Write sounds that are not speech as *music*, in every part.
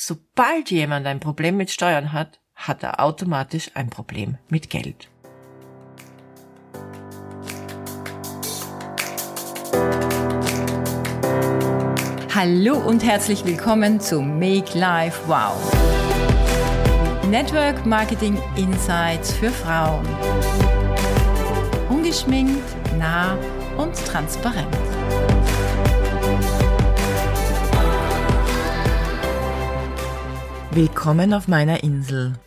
sobald jemand ein Problem mit Steuern hat, hat er automatisch ein Problem mit Geld. Hallo und herzlich willkommen zu Make Life Wow. Network Marketing Insights für Frauen. Ungeschminkt, nah und transparent. Willkommen auf meiner Insel.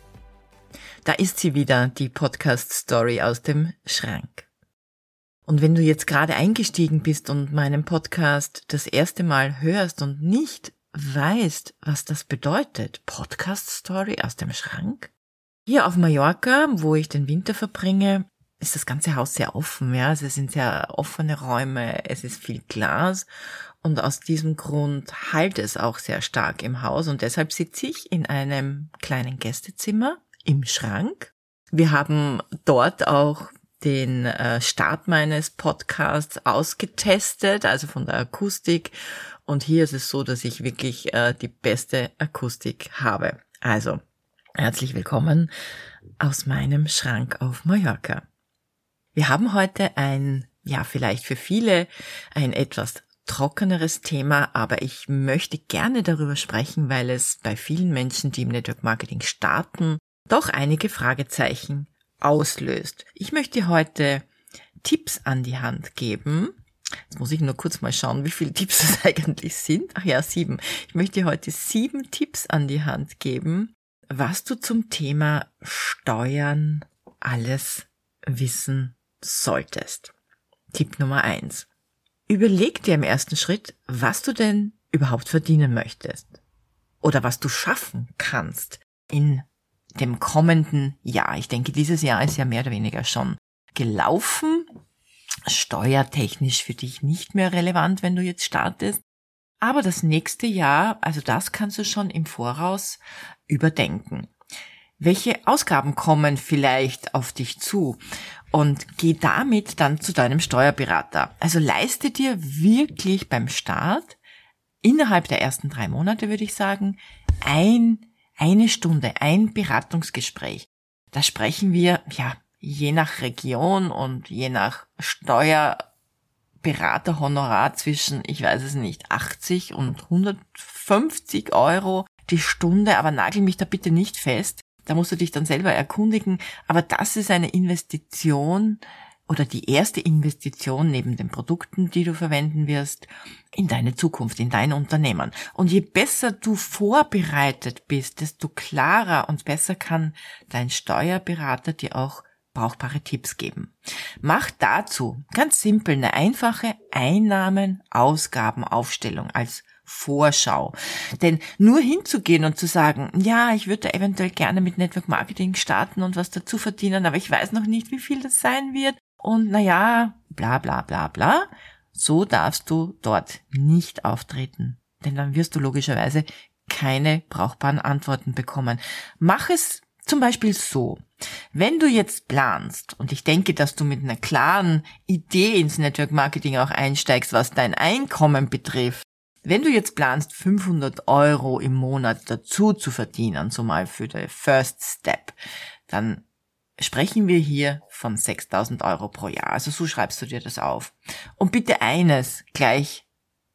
Da ist sie wieder, die Podcast-Story aus dem Schrank. Und wenn du jetzt gerade eingestiegen bist und meinen Podcast das erste Mal hörst und nicht weißt, was das bedeutet, Podcast-Story aus dem Schrank? Hier auf Mallorca, wo ich den Winter verbringe, ist das ganze Haus sehr offen, ja. Es sind sehr offene Räume, es ist viel Glas und aus diesem Grund halt es auch sehr stark im Haus und deshalb sitze ich in einem kleinen Gästezimmer im Schrank. Wir haben dort auch den äh, Start meines Podcasts ausgetestet, also von der Akustik. Und hier ist es so, dass ich wirklich äh, die beste Akustik habe. Also, herzlich willkommen aus meinem Schrank auf Mallorca. Wir haben heute ein, ja, vielleicht für viele ein etwas trockeneres Thema, aber ich möchte gerne darüber sprechen, weil es bei vielen Menschen, die im Network Marketing starten, doch einige Fragezeichen auslöst. Ich möchte heute Tipps an die Hand geben. Jetzt muss ich nur kurz mal schauen, wie viele Tipps *laughs* es eigentlich sind. Ach ja, sieben. Ich möchte heute sieben Tipps an die Hand geben, was du zum Thema Steuern alles wissen solltest. Tipp Nummer eins. Überleg dir im ersten Schritt, was du denn überhaupt verdienen möchtest. Oder was du schaffen kannst in dem kommenden Jahr. Ich denke, dieses Jahr ist ja mehr oder weniger schon gelaufen. Steuertechnisch für dich nicht mehr relevant, wenn du jetzt startest. Aber das nächste Jahr, also das kannst du schon im Voraus überdenken. Welche Ausgaben kommen vielleicht auf dich zu? Und geh damit dann zu deinem Steuerberater. Also leiste dir wirklich beim Start innerhalb der ersten drei Monate, würde ich sagen, ein eine Stunde, ein Beratungsgespräch. Da sprechen wir, ja, je nach Region und je nach Steuerberaterhonorar zwischen, ich weiß es nicht, 80 und 150 Euro die Stunde, aber nagel mich da bitte nicht fest. Da musst du dich dann selber erkundigen. Aber das ist eine Investition, oder die erste Investition neben den Produkten, die du verwenden wirst, in deine Zukunft, in dein Unternehmen. Und je besser du vorbereitet bist, desto klarer und besser kann dein Steuerberater dir auch brauchbare Tipps geben. Mach dazu ganz simpel eine einfache Einnahmen-Ausgaben-Aufstellung als Vorschau. Denn nur hinzugehen und zu sagen, ja, ich würde eventuell gerne mit Network Marketing starten und was dazu verdienen, aber ich weiß noch nicht, wie viel das sein wird und naja, bla bla bla bla. So darfst du dort nicht auftreten. Denn dann wirst du logischerweise keine brauchbaren Antworten bekommen. Mach es zum Beispiel so. Wenn du jetzt planst, und ich denke, dass du mit einer klaren Idee ins Network Marketing auch einsteigst, was dein Einkommen betrifft, wenn du jetzt planst, 500 Euro im Monat dazu zu verdienen, so mal für den First Step, dann sprechen wir hier von 6000 Euro pro Jahr. Also so schreibst du dir das auf. Und bitte eines gleich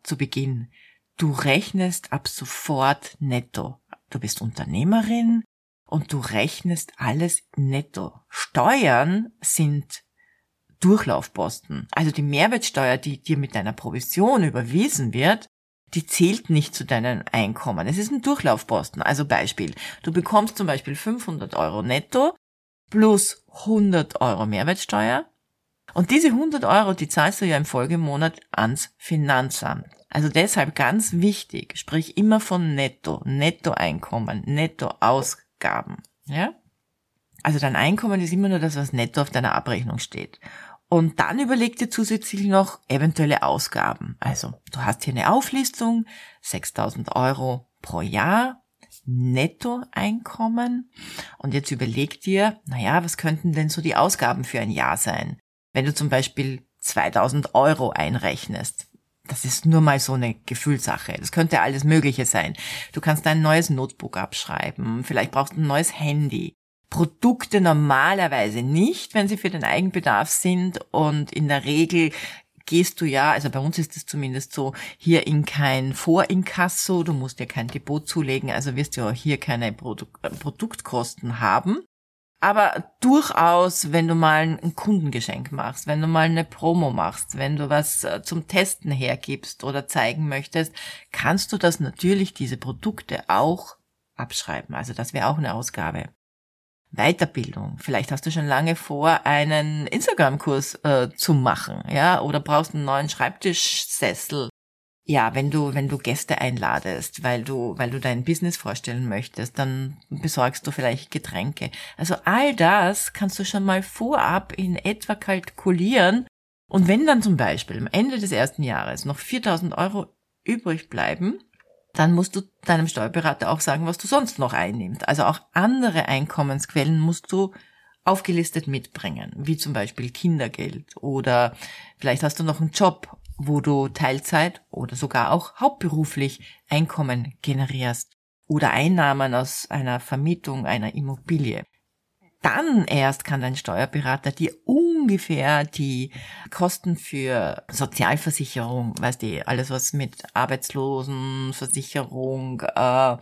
zu Beginn. Du rechnest ab sofort netto. Du bist Unternehmerin und du rechnest alles netto. Steuern sind Durchlaufposten. Also die Mehrwertsteuer, die dir mit deiner Provision überwiesen wird, die zählt nicht zu deinem Einkommen. Es ist ein Durchlaufposten. Also Beispiel. Du bekommst zum Beispiel 500 Euro netto plus 100 Euro Mehrwertsteuer. Und diese 100 Euro, die zahlst du ja im Folgemonat ans Finanzamt. Also deshalb ganz wichtig, sprich immer von Netto, Nettoeinkommen, Nettoausgaben. Ja? Also dein Einkommen ist immer nur das, was netto auf deiner Abrechnung steht. Und dann überleg dir zusätzlich noch eventuelle Ausgaben. Also du hast hier eine Auflistung, 6000 Euro pro Jahr Nettoeinkommen. Und jetzt überleg dir, naja, was könnten denn so die Ausgaben für ein Jahr sein? Wenn du zum Beispiel 2000 Euro einrechnest, Das ist nur mal so eine Gefühlssache. Das könnte alles Mögliche sein. Du kannst ein neues Notebook abschreiben. Vielleicht brauchst du ein neues Handy. Produkte normalerweise nicht, wenn sie für den Eigenbedarf sind und in der Regel gehst du ja, also bei uns ist es zumindest so, hier in kein Vorinkasso, du musst dir kein Depot zulegen, also wirst du auch hier keine Produ Produktkosten haben. Aber durchaus, wenn du mal ein Kundengeschenk machst, wenn du mal eine Promo machst, wenn du was äh, zum Testen hergibst oder zeigen möchtest, kannst du das natürlich, diese Produkte auch abschreiben. Also das wäre auch eine Ausgabe. Weiterbildung. Vielleicht hast du schon lange vor, einen Instagram-Kurs äh, zu machen, ja, oder brauchst einen neuen Schreibtischsessel ja, wenn du, wenn du Gäste einladest, weil du, weil du dein Business vorstellen möchtest, dann besorgst du vielleicht Getränke. Also all das kannst du schon mal vorab in etwa kalkulieren. Und wenn dann zum Beispiel am Ende des ersten Jahres noch 4000 Euro übrig bleiben, dann musst du deinem Steuerberater auch sagen, was du sonst noch einnimmst. Also auch andere Einkommensquellen musst du aufgelistet mitbringen, wie zum Beispiel Kindergeld oder vielleicht hast du noch einen Job wo du Teilzeit oder sogar auch hauptberuflich Einkommen generierst oder Einnahmen aus einer Vermietung einer Immobilie. Dann erst kann dein Steuerberater dir ungefähr die Kosten für Sozialversicherung, weißt du, alles was mit Arbeitslosenversicherung, äh,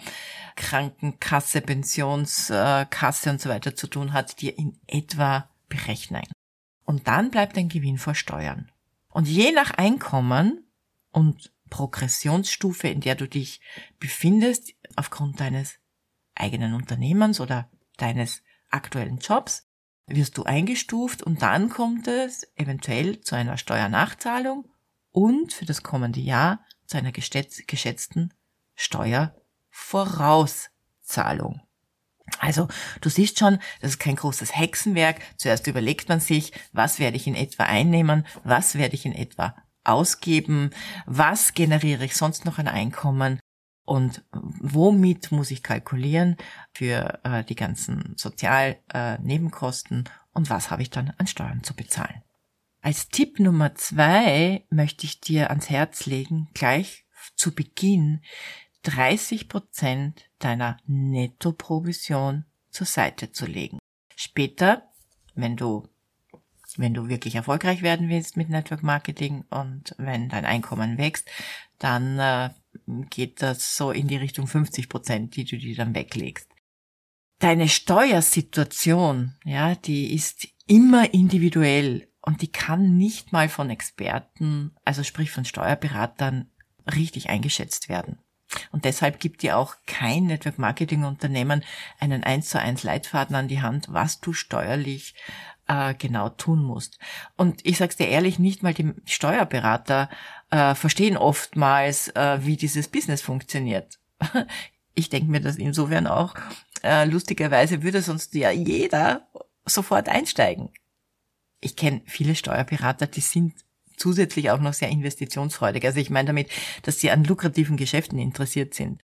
Krankenkasse, Pensionskasse und so weiter zu tun hat, dir in etwa berechnen. Und dann bleibt dein Gewinn vor Steuern. Und je nach Einkommen und Progressionsstufe, in der du dich befindest, aufgrund deines eigenen Unternehmens oder deines aktuellen Jobs, wirst du eingestuft und dann kommt es eventuell zu einer Steuernachzahlung und für das kommende Jahr zu einer geschätzten Steuervorauszahlung. Also du siehst schon, das ist kein großes Hexenwerk. Zuerst überlegt man sich, was werde ich in etwa einnehmen, was werde ich in etwa ausgeben, was generiere ich sonst noch an Einkommen und womit muss ich kalkulieren für äh, die ganzen Sozialnebenkosten äh, und was habe ich dann an Steuern zu bezahlen. Als Tipp Nummer zwei möchte ich dir ans Herz legen, gleich zu Beginn 30 Prozent deiner Nettoprovision zur Seite zu legen. Später, wenn du wenn du wirklich erfolgreich werden willst mit Network Marketing und wenn dein Einkommen wächst, dann äh, geht das so in die Richtung 50 Prozent, die du dir dann weglegst. Deine Steuersituation, ja, die ist immer individuell und die kann nicht mal von Experten, also sprich von Steuerberatern, richtig eingeschätzt werden. Und deshalb gibt dir auch kein Network Marketing Unternehmen einen 1 zu 1 Leitfaden an die Hand, was du steuerlich äh, genau tun musst. Und ich sag's dir ehrlich, nicht mal die Steuerberater äh, verstehen oftmals, äh, wie dieses Business funktioniert. *laughs* Ich denke mir das insofern auch, äh, lustigerweise würde sonst ja jeder sofort einsteigen. Ich kenne viele Steuerberater, die sind zusätzlich auch noch sehr investitionsfreudig. Also ich meine damit, dass sie an lukrativen Geschäften interessiert sind.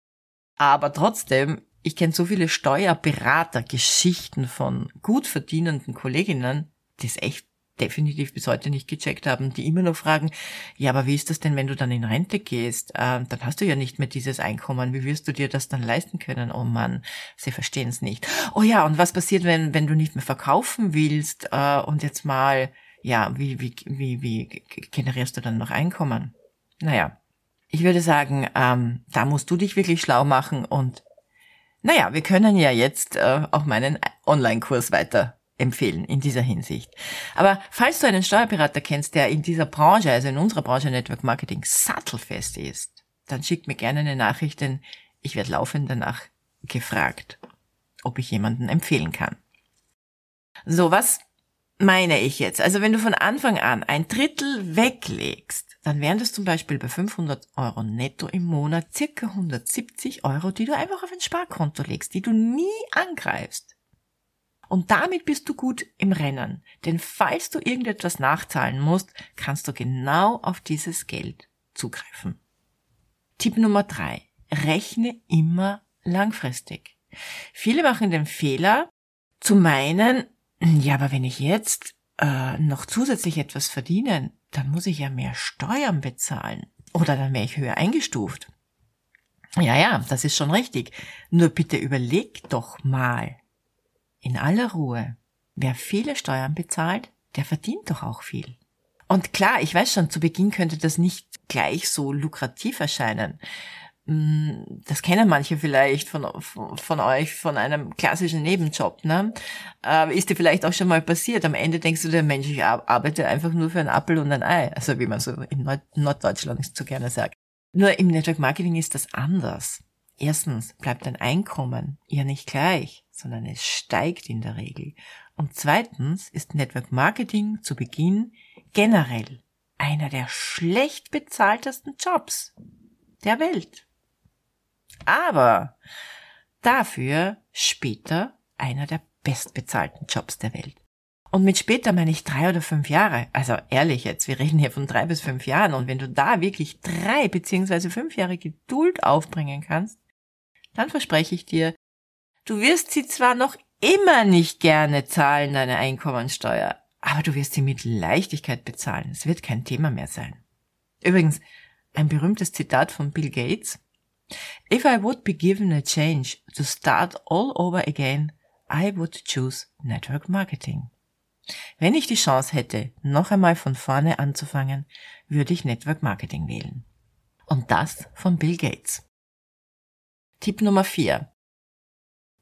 Aber trotzdem, ich kenne so viele Steuerberater-Geschichten von gut verdienenden Kolleginnen, die es echt definitiv bis heute nicht gecheckt haben, die immer noch fragen, ja, aber wie ist das denn, wenn du dann in Rente gehst? Äh, dann hast du ja nicht mehr dieses Einkommen. Wie wirst du dir das dann leisten können? Oh Mann, sie verstehen es nicht. Oh ja, und was passiert, wenn, wenn du nicht mehr verkaufen willst äh, und jetzt mal ja, wie, wie, wie, wie generierst du dann noch Einkommen? Naja, ich würde sagen, ähm, da musst du dich wirklich schlau machen und naja, wir können ja jetzt äh, auch meinen Online-Kurs weiter empfehlen in dieser Hinsicht. Aber falls du einen Steuerberater kennst, der in dieser Branche, also in unserer Branche Network Marketing, sattelfest ist, dann schick mir gerne eine Nachricht, denn ich werde laufend danach gefragt, ob ich jemanden empfehlen kann. So, was meine ich jetzt. Also wenn du von Anfang an ein Drittel weglegst, dann wären das zum Beispiel bei 500 Euro netto im Monat circa 170 Euro, die du einfach auf ein Sparkonto legst, die du nie angreifst. Und damit bist du gut im Rennen. Denn falls du irgendetwas nachzahlen musst, kannst du genau auf dieses Geld zugreifen. Tipp Nummer drei: Rechne immer langfristig. Viele machen den Fehler, zu meinen, ja, aber wenn ich jetzt äh, noch zusätzlich etwas verdiene, dann muss ich ja mehr Steuern bezahlen. Oder dann wäre ich höher eingestuft. Ja, ja, das ist schon richtig. Nur bitte überleg doch mal in aller Ruhe, wer viele Steuern bezahlt, der verdient doch auch viel. Und klar, ich weiß schon, zu Beginn könnte das nicht gleich so lukrativ erscheinen. Mm, das kennen manche vielleicht von, von euch von einem klassischen Nebenjob, ne? Ist dir vielleicht auch schon mal passiert. Am Ende denkst du, der Mensch, ich arbeite einfach nur für einen Apfel und ein Ei. Also wie man so in Norddeutschland so gerne sagt. Nur im Network Marketing ist das anders. Erstens bleibt dein Einkommen ja nicht gleich, sondern es steigt in der Regel. Und zweitens ist Network Marketing zu Beginn generell einer der schlecht bezahltesten Jobs der Welt. Aber dafür später einer der bestbezahlten Jobs der Welt. Und mit später meine ich drei oder fünf Jahre. Also ehrlich jetzt, wir reden hier von drei bis fünf Jahren. Und wenn du da wirklich drei beziehungsweise fünf Jahre Geduld aufbringen kannst, dann verspreche ich dir, du wirst sie zwar noch immer nicht gerne zahlen, deine Einkommensteuer, aber du wirst sie mit Leichtigkeit bezahlen. Es wird kein Thema mehr sein. Übrigens, ein berühmtes Zitat von Bill Gates. If I would be given a change to start all over again, I would choose network marketing. Wenn ich die Chance hätte, noch einmal von vorne anzufangen, würde ich Network Marketing wählen. Und das von Bill Gates. Tipp Nummer 4.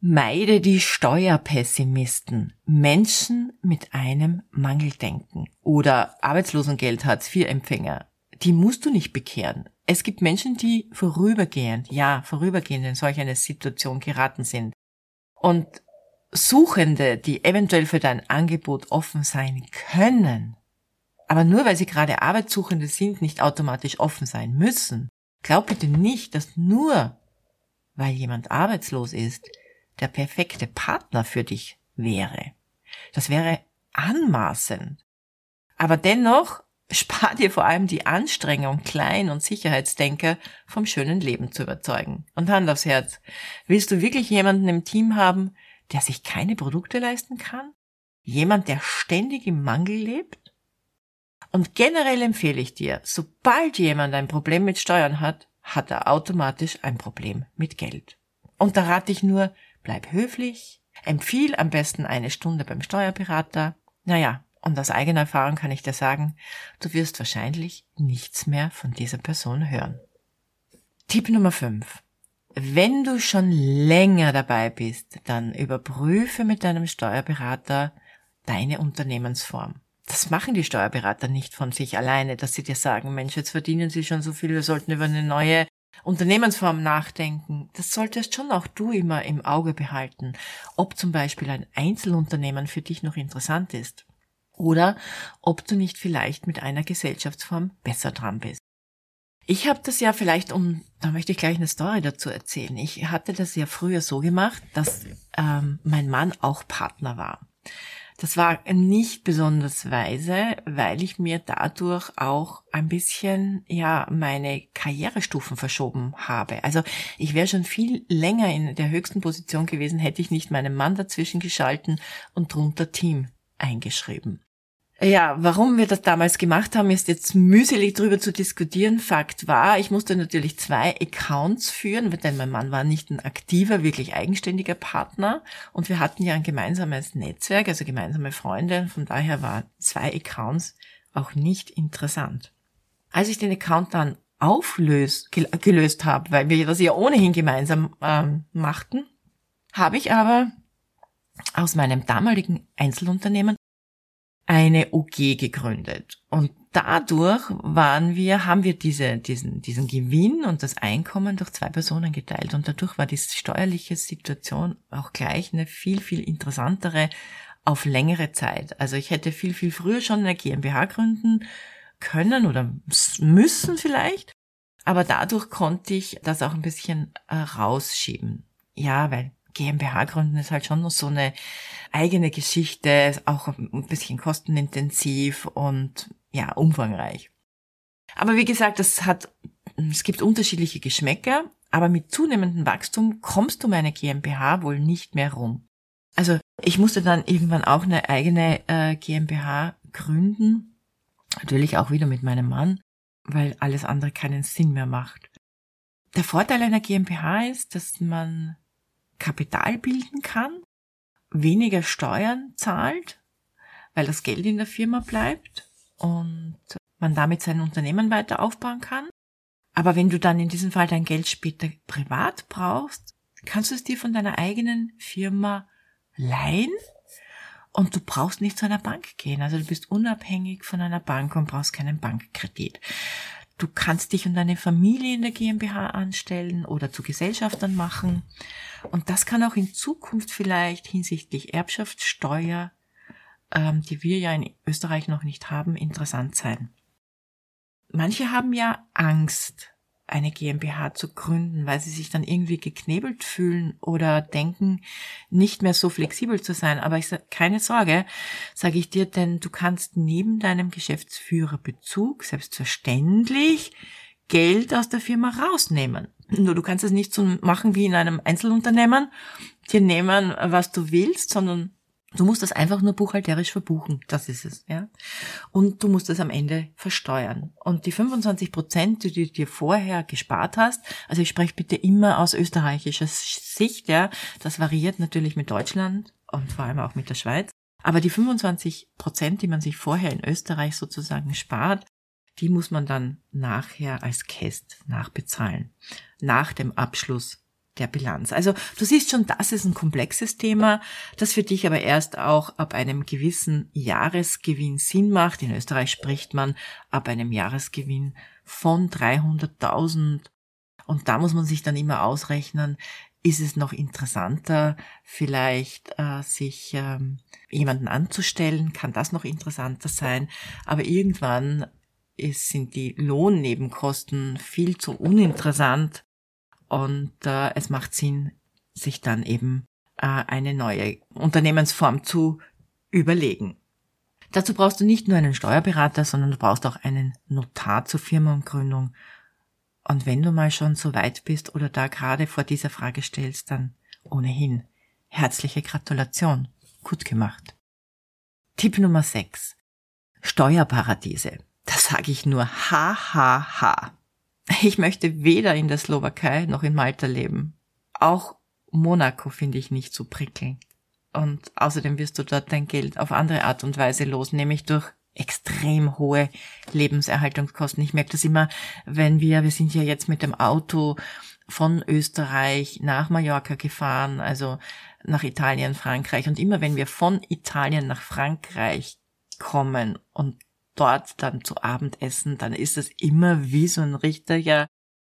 Meide die Steuerpessimisten, Menschen mit einem Mangeldenken oder Arbeitslosengeld Hartz IV Empfänger. Die musst du nicht bekehren. Es gibt Menschen, die vorübergehend, ja, vorübergehend in solch eine Situation geraten sind. Und Suchende, die eventuell für dein Angebot offen sein können, aber nur weil sie gerade Arbeitssuchende sind, nicht automatisch offen sein müssen. Glaub bitte nicht, dass nur weil jemand arbeitslos ist, der perfekte Partner für dich wäre. Das wäre anmaßend. Aber dennoch *laughs* spar dir vor allem die Anstrengung, Klein- und Sicherheitsdenker vom schönen Leben zu überzeugen. Und Hand aufs Herz. Willst du wirklich jemanden im Team haben, der sich keine Produkte leisten kann? Jemand, der ständig im Mangel lebt? Und generell empfehle ich dir, sobald jemand ein Problem mit Steuern hat, hat er automatisch ein Problem mit Geld. Und da rate ich nur, bleib höflich, empfiehl am besten eine Stunde beim Steuerberater. Naja, und aus eigener Erfahrung kann ich dir sagen, du wirst wahrscheinlich nichts mehr von dieser Person hören. Tipp Nummer 5. Wenn du schon länger dabei bist, dann überprüfe mit deinem Steuerberater deine Unternehmensform. Das machen die Steuerberater nicht von sich alleine, dass sie dir sagen, Mensch, jetzt verdienen sie schon so viel, wir sollten über eine neue Unternehmensform nachdenken. Das solltest schon auch du immer im Auge behalten, ob zum Beispiel ein Einzelunternehmen für dich noch interessant ist oder ob du nicht vielleicht mit einer Gesellschaftsform besser dran bist. Ich habe das ja vielleicht, um, da möchte ich gleich eine Story dazu erzählen. Ich hatte das ja früher so gemacht, dass ähm, mein Mann auch Partner war. Das war nicht besonders weise, weil ich mir dadurch auch ein bisschen, ja, meine Karrierestufen verschoben habe. Also ich wäre schon viel länger in der höchsten Position gewesen, hätte ich nicht meinen Mann dazwischen geschalten und drunter Team eingeschrieben. Ja, warum wir das damals gemacht haben, ist jetzt mühselig drüber zu diskutieren. Fakt war, ich musste natürlich zwei Accounts führen, denn mein Mann war nicht ein aktiver, wirklich eigenständiger Partner und wir hatten ja ein gemeinsames Netzwerk, also gemeinsame Freunde. Von daher waren zwei Accounts auch nicht interessant. Als ich den Account dann auflöst, gelöst habe, weil wir das ja ohnehin gemeinsam ähm, machten, habe ich aber aus meinem damaligen Einzelunternehmen eine OG gegründet. Und dadurch waren wir, haben wir diese, diesen, diesen Gewinn und das Einkommen durch zwei Personen geteilt. Und dadurch war die steuerliche Situation auch gleich eine viel, viel interessantere auf längere Zeit. Also ich hätte viel, viel früher schon eine GmbH gründen können oder müssen vielleicht. Aber dadurch konnte ich das auch ein bisschen äh, rausschieben. Ja, weil GmbH gründen ist halt schon noch so eine eigene Geschichte, auch ein bisschen kostenintensiv und ja, umfangreich. Aber wie gesagt, das hat, es gibt unterschiedliche Geschmäcker, aber mit zunehmendem Wachstum kommst du meine GmbH wohl nicht mehr rum. Also ich musste dann irgendwann auch eine eigene äh, GmbH gründen, natürlich auch wieder mit meinem Mann. weil alles andere keinen Sinn mehr macht. Der Vorteil einer GmbH ist, dass man Kapital bilden kann, weniger Steuern zahlt, weil das Geld in der Firma bleibt und man damit sein Unternehmen weiter aufbauen kann. Aber wenn du dann in diesem Fall dein Geld später privat brauchst, kannst du es dir von deiner eigenen Firma leihen und du brauchst nicht zu einer Bank gehen. Also du bist unabhängig von einer Bank und brauchst keinen Bankkredit. Du kannst dich und deine Familie in der GmbH anstellen oder zu Gesellschaftern machen. Und das kann auch in Zukunft vielleicht hinsichtlich Erbschaftssteuer, ähm, die wir ja in Österreich noch nicht haben, interessant sein. Manche haben ja Angst, eine GmbH zu gründen, weil sie sich dann irgendwie geknebelt fühlen oder denken, nicht mehr so flexibel zu sein. Aber ich sag, keine Sorge, sage ich dir, denn du kannst neben deinem Geschäftsführerbezug selbstverständlich Geld aus der Firma rausnehmen. Nur du kannst es nicht so machen wie in einem Einzelunternehmen, dir nehmen, was du willst, sondern Du musst das einfach nur buchhalterisch verbuchen. Das ist es, ja. Und du musst es am Ende versteuern. Und die 25 Prozent, die du dir vorher gespart hast, also ich spreche bitte immer aus österreichischer Sicht, ja. Das variiert natürlich mit Deutschland und vor allem auch mit der Schweiz. Aber die 25 Prozent, die man sich vorher in Österreich sozusagen spart, die muss man dann nachher als Käst nachbezahlen. Nach dem Abschluss der Bilanz. Also du siehst schon, das ist ein komplexes Thema, das für dich aber erst auch ab einem gewissen Jahresgewinn Sinn macht. In Österreich spricht man ab einem Jahresgewinn von 300.000 und da muss man sich dann immer ausrechnen, ist es noch interessanter, vielleicht äh, sich ähm, jemanden anzustellen, kann das noch interessanter sein, aber irgendwann ist, sind die Lohnnebenkosten viel zu uninteressant, und äh, es macht Sinn, sich dann eben äh, eine neue Unternehmensform zu überlegen. Dazu brauchst du nicht nur einen Steuerberater, sondern du brauchst auch einen Notar zur Firmengründung. Und wenn du mal schon so weit bist oder da gerade vor dieser Frage stellst, dann ohnehin herzliche Gratulation. Gut gemacht. Tipp Nummer 6. Steuerparadiese. Da sage ich nur ha ha ha. *laughs* Ich möchte weder in der Slowakei noch in Malta leben. Auch Monaco finde ich nicht so prickelnd. Und außerdem wirst du dort dein Geld auf andere Art und Weise los, nämlich durch extrem hohe Lebenserhaltungskosten. Ich merke das immer, wenn wir, wir sind ja jetzt mit dem Auto von Österreich nach Mallorca gefahren, also nach Italien, Frankreich. Und immer wenn wir von Italien nach Frankreich kommen und dort dann zu Abend essen, dann ist es immer wie so ein richtiger,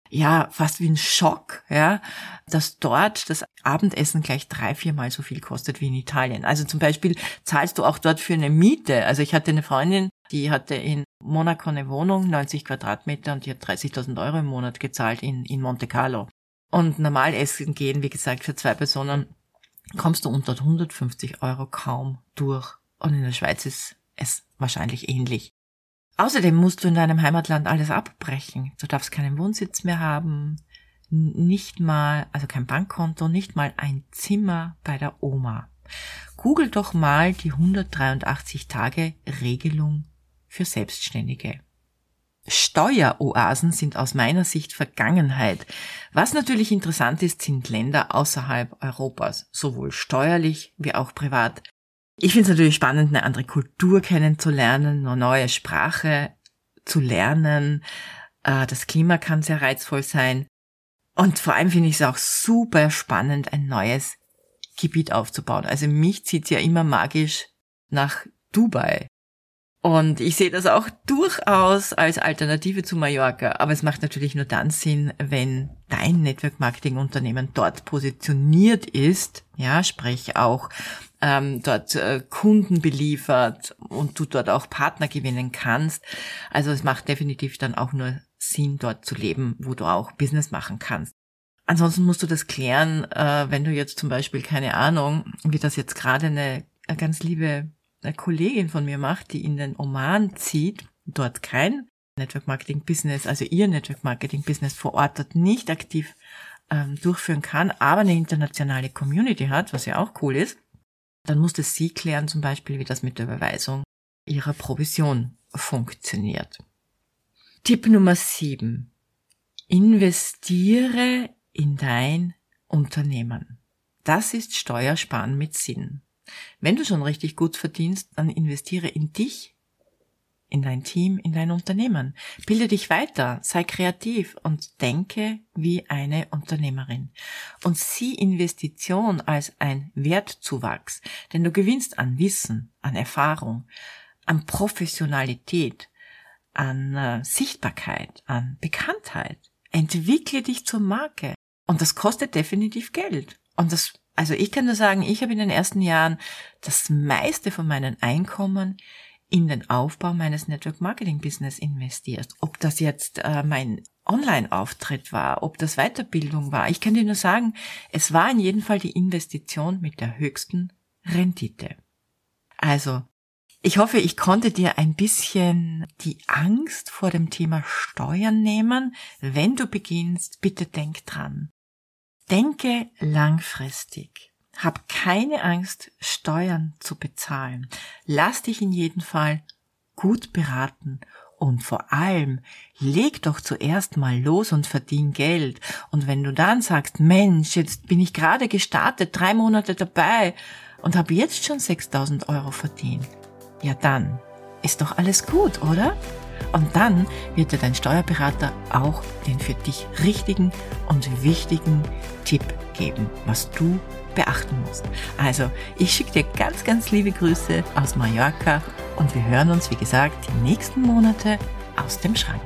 ja, fast wie ein Schock, ja, dass dort das Abendessen gleich drei, viermal so viel kostet wie in Italien. Also zum Beispiel zahlst du auch dort für eine Miete. Also ich hatte eine Freundin, die hatte in Monaco eine Wohnung, 90 Quadratmeter und die hat 30.000 Euro im Monat gezahlt in, in Monte Carlo. Und normal essen gehen, wie gesagt, für zwei Personen kommst du unter 150 Euro kaum durch. Und in der Schweiz ist es wahrscheinlich ähnlich. Außerdem musst du in deinem Heimatland alles abbrechen. Du darfst keinen Wohnsitz mehr haben, nicht mal, also kein Bankkonto, nicht mal ein Zimmer bei der Oma. Google doch mal die 183 Tage Regelung für Selbstständige. Steueroasen sind aus meiner Sicht Vergangenheit. Was natürlich interessant ist, sind Länder außerhalb Europas, sowohl steuerlich wie auch privat. Ich finde es natürlich spannend, eine andere Kultur kennenzulernen, eine neue Sprache zu lernen. Äh, das Klima kann sehr reizvoll sein. Und vor allem finde ich es auch super spannend, ein neues Gebiet aufzubauen. Also mich zieht ja immer magisch nach Dubai. Und ich sehe das auch durchaus als Alternative zu Mallorca. Aber es macht natürlich nur dann Sinn, wenn dein Network Marketing Unternehmen dort positioniert ist. Ja, sprich auch ähm, dort äh, Kunden beliefert und du dort auch Partner gewinnen kannst. Also es macht definitiv dann auch nur Sinn, dort zu leben, wo du auch Business machen kannst. Ansonsten musst du das klären, äh, wenn du jetzt zum Beispiel keine Ahnung, wie das jetzt gerade eine, eine ganz liebe eine Kollegin von mir macht, die in den Oman zieht, dort kein Network Marketing Business, also ihr Network Marketing Business vor Ort dort nicht aktiv ähm, durchführen kann, aber eine internationale Community hat, was ja auch cool ist, dann musste sie klären zum Beispiel, wie das mit der Überweisung ihrer Provision funktioniert. Tipp Nummer sieben. Investiere in dein Unternehmen. Das ist Steuersparen mit Sinn. Wenn du schon richtig gut verdienst, dann investiere in dich, in dein Team, in dein Unternehmen. Bilde dich weiter, sei kreativ und denke wie eine Unternehmerin. Und sieh Investition als ein Wertzuwachs, denn du gewinnst an Wissen, an Erfahrung, an Professionalität, an äh, Sichtbarkeit, an Bekanntheit. Entwickle dich zur Marke. Und das kostet definitiv Geld. Und das, also ich kann nur sagen, ich habe in den ersten Jahren das meiste von meinen Einkommen in den Aufbau meines Network Marketing Business investiert. Ob das jetzt äh, mein Online-Auftritt war, ob das Weiterbildung war. Ich kann dir nur sagen, es war in jedem Fall die Investition mit der höchsten Rendite. Also, ich hoffe, ich konnte dir ein bisschen die Angst vor dem Thema Steuern nehmen. Wenn du beginnst, bitte denk dran. Denke langfristig. Hab keine Angst, Steuern zu bezahlen. Lass dich in jedem Fall gut beraten und vor allem leg doch zuerst mal los und verdien Geld. Und wenn du dann sagst, Mensch, jetzt bin ich gerade gestartet, drei Monate dabei und habe jetzt schon 6000 Euro verdient, ja dann ist doch alles gut, oder? Und dann wird dir dein Steuerberater auch den für dich richtigen und wichtigen Tipp geben, was du beachten musst. Also, ich schicke dir ganz, ganz liebe Grüße aus Mallorca und wir hören uns, wie gesagt, die nächsten Monate aus dem Schrank.